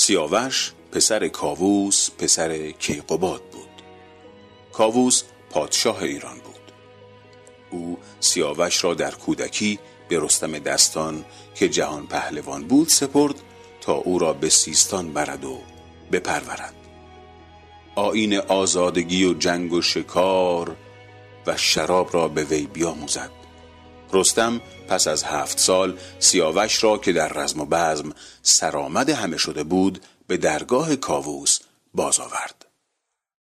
سیاوش پسر کاووس پسر کیقوباد بود. کاووس پادشاه ایران بود. او سیاوش را در کودکی به رستم دستان که جهان پهلوان بود سپرد تا او را به سیستان برد و بپرورد. آین آزادگی و جنگ و شکار و شراب را به وی بیاموزد. رستم پس از هفت سال سیاوش را که در رزم و بزم سرآمد همه شده بود به درگاه کاووس باز آورد.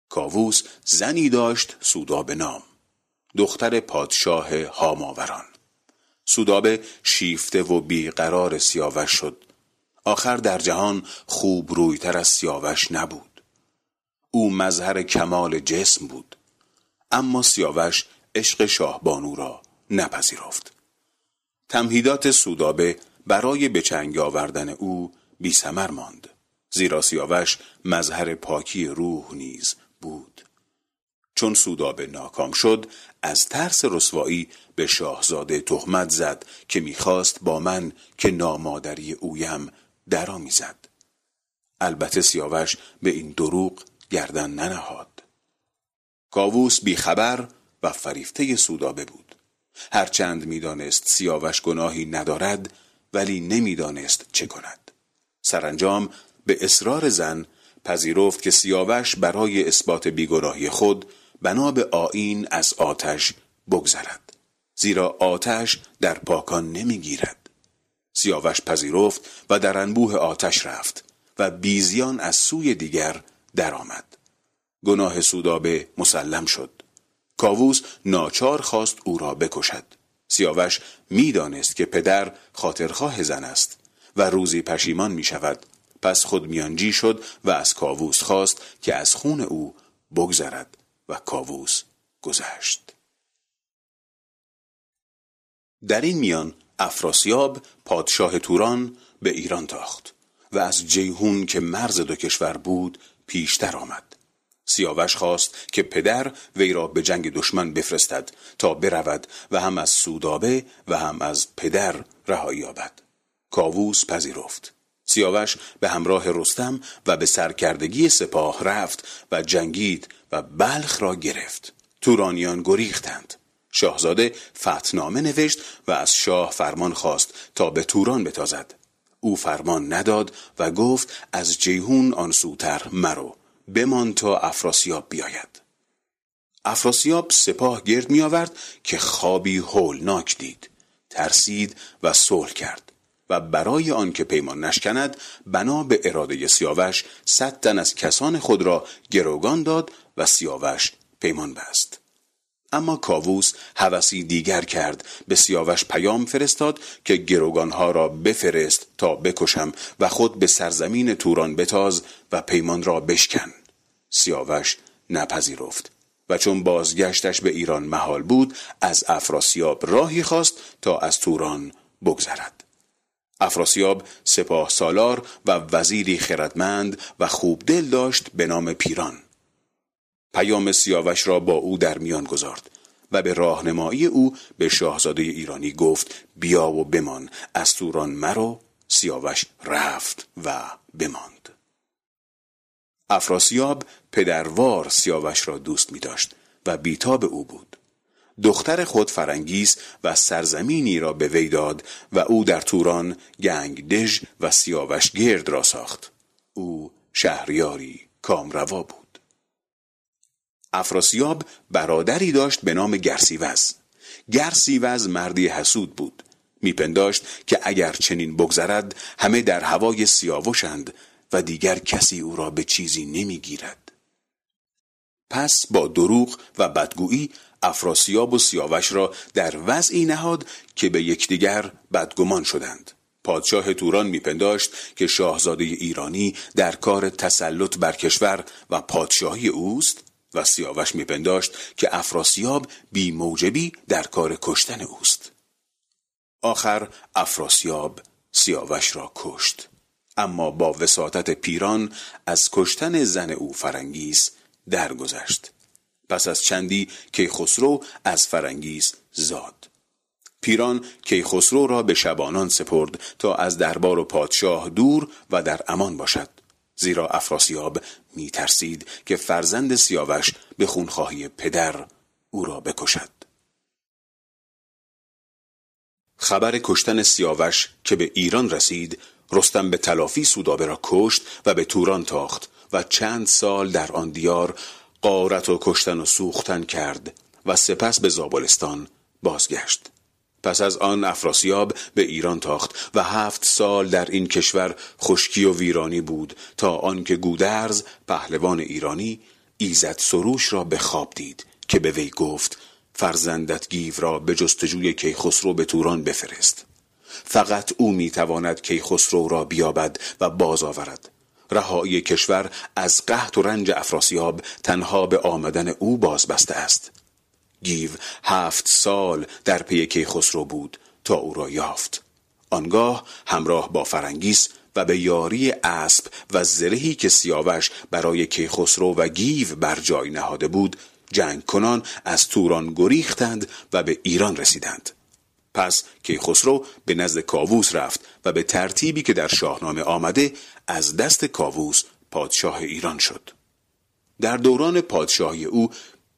کاووس زنی داشت سوداب نام دختر پادشاه هاماوران. سودابه شیفته و بیقرار سیاوش شد. آخر در جهان خوب رویتر از سیاوش نبود. او مظهر کمال جسم بود. اما سیاوش عشق شاهبانو را نپذیرفت. تمهیدات سودابه برای بچنگ آوردن او بی سمر ماند زیرا سیاوش مظهر پاکی روح نیز بود. چون سودابه ناکام شد از ترس رسوایی به شاهزاده تهمت زد که می‌خواست با من که نامادری اویم درآمیزد. البته سیاوش به این دروغ گردن ننهاد. کاووس بیخبر و فریفته سودابه بود. هرچند می‌دانست سیاوش گناهی ندارد ولی نمی‌دانست چه کند. سرانجام به اصرار زن پذیرفت که سیاوش برای اثبات بیگناهی خود بنا به آین از آتش بگذرد زیرا آتش در پاکان نمی‌گیرد. سیاوش پذیرفت و در انبوه آتش رفت و بیزیان از سوی دیگر درآمد. گناه سودابه مسلم شد. کاووس ناچار خواست او را بکشد. سیاوش می‌دانست که پدر خاطرخواه زن است و روزی پشیمان می شود پس خود میانجی شد و از کاووس خواست که از خون او بگذرد و کاووس گذشت. در این میان افراسیاب پادشاه توران به ایران تاخت و از جیهون که مرز دو کشور بود پیشتر آمد. سیاوش خواست که پدر وی را به جنگ دشمن بفرستد تا برود و هم از سودابه و هم از پدر رهایی یابد. کاووس پذیرفت. سیاوش به همراه رستم و به سرکردگی سپاه رفت و جنگید و بلخ را گرفت. تورانیان گریختند. شاهزاده فتنامه نوشت و از شاه فرمان خواست تا به توران بتازد. او فرمان نداد و گفت از جیهون آن سوتر مرو. بمان تا افراسیاب بیاید. افراسیاب سپاه گرد می آورد که خوابی هولناک دید ترسید و صلح کرد و برای آنکه پیمان نشکند بنا به اراده سیاوش صد تن از کسان خود را گروگان داد و سیاوش پیمان بست. اما کاووس هوسی دیگر کرد به سیاوش پیام فرستاد که گروگانها را بفرست تا بکشم و خود به سرزمین توران بتاز و پیمان را بشکن. سیاوش نپذیرفت و چون بازگشتش به ایران محال بود از افراسیاب راهی خواست تا از توران بگذرد. افراسیاب سپاه سالار و وزیری خردمند و خوب دل داشت به نام پیران. پیام سیاوش را با او در میان گذارد و به راهنمایی او به شاهزاده ایرانی گفت بیا و بمان از توران مرو. سیاوش رفت و بماند. افراسیاب پدروار سیاوش را دوست می داشت و بیتاب او بود. دختر خود فرنگیس و سرزمینی را به وی داد و او در توران گنگ دژ و سیاوش گرد را ساخت. او شهریاری کامروا بود. افراسیاب برادری داشت به نام گرسیوز. گرسیوز مردی حسود بود. میپنداشت که اگر چنین بگذرد همه در هوای سیاوشند و دیگر کسی او را به چیزی نمی‌گیرد. پس با دروغ و بدگویی افراسیاب و سیاوش را در وضعی نهاد که به یکدیگر بدگمان شدند. پادشاه توران میپنداشت که شاهزاده ایرانی در کار تسلط بر کشور و پادشاهی اوست و سیاوش میپنداشت که افراسیاب بی موجبی در کار کشتن اوست. آخر افراسیاب سیاوش را کشت. اما با وساطت پیران از کشتن زن او فرنگیس درگذشت. پس از چندی کیخسرو از فرنگیس زاد. پیران کیخسرو را به شبانان سپرد تا از دربار و پادشاه دور و در امان باشد. زیرا افراسیاب می ترسید که فرزند سیاوش به خونخواهی پدر او را بکشد. خبر کشتن سیاوش که به ایران رسید رستم به تلافی سودابه را کشت و به توران تاخت و چند سال در آن دیار قارت و کشتن و سوختن کرد و سپس به زابلستان بازگشت. پس از آن افراسیاب به ایران تاخت و هفت سال در این کشور خشکی و ویرانی بود تا آنکه گودرز پهلوان ایرانی ایزد سروش را به خواب دید که به وی گفت فرزندت گیو را به جستجوی کیخسرو به توران بفرست. فقط او می‌تواند کیخسرو را بیابد و باز آورد. رهایی کشور از قحط و رنج افراسیاب تنها به آمدن او بازبسته است. گیو هفت سال در پی کیخسرو بود تا او را یافت. آنگاه همراه با فرنگیس و به یاری اسب و زرهی که سیاوش برای کیخسرو و گیو بر جای نهاده بود جنگ کنان از توران گریختند و به ایران رسیدند. پس کیخسرو به نزد کاووس رفت و به ترتیبی که در شاهنامه آمده از دست کاووس پادشاه ایران شد. در دوران پادشاهی او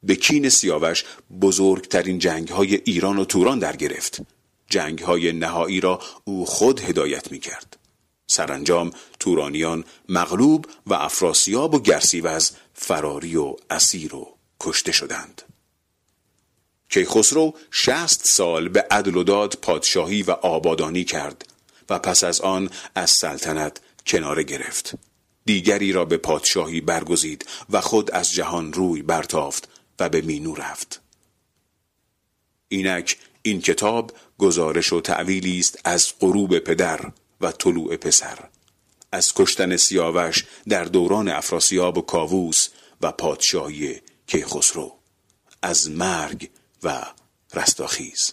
به کین سیاوش بزرگترین جنگ های ایران و توران در گرفت. جنگ های نهایی را او خود هدایت می کرد سرانجام تورانیان مغلوب و افراسیاب و گرسیوز فراری و اسیر و کشته شدند. کیخسرو شست سال به عدل و داد پادشاهی و آبادانی کرد و پس از آن از سلطنت کناره گرفت. دیگری را به پادشاهی برگزید و خود از جهان روی برتافت و به مینو رفت. اینک این کتاب گزارش و تعویلی است از غروب پدر و طلوع پسر. از کشتن سیاوش در دوران افراسیاب و کاووس و پادشاهی کیخسرو. از مرگ و رستاخیز.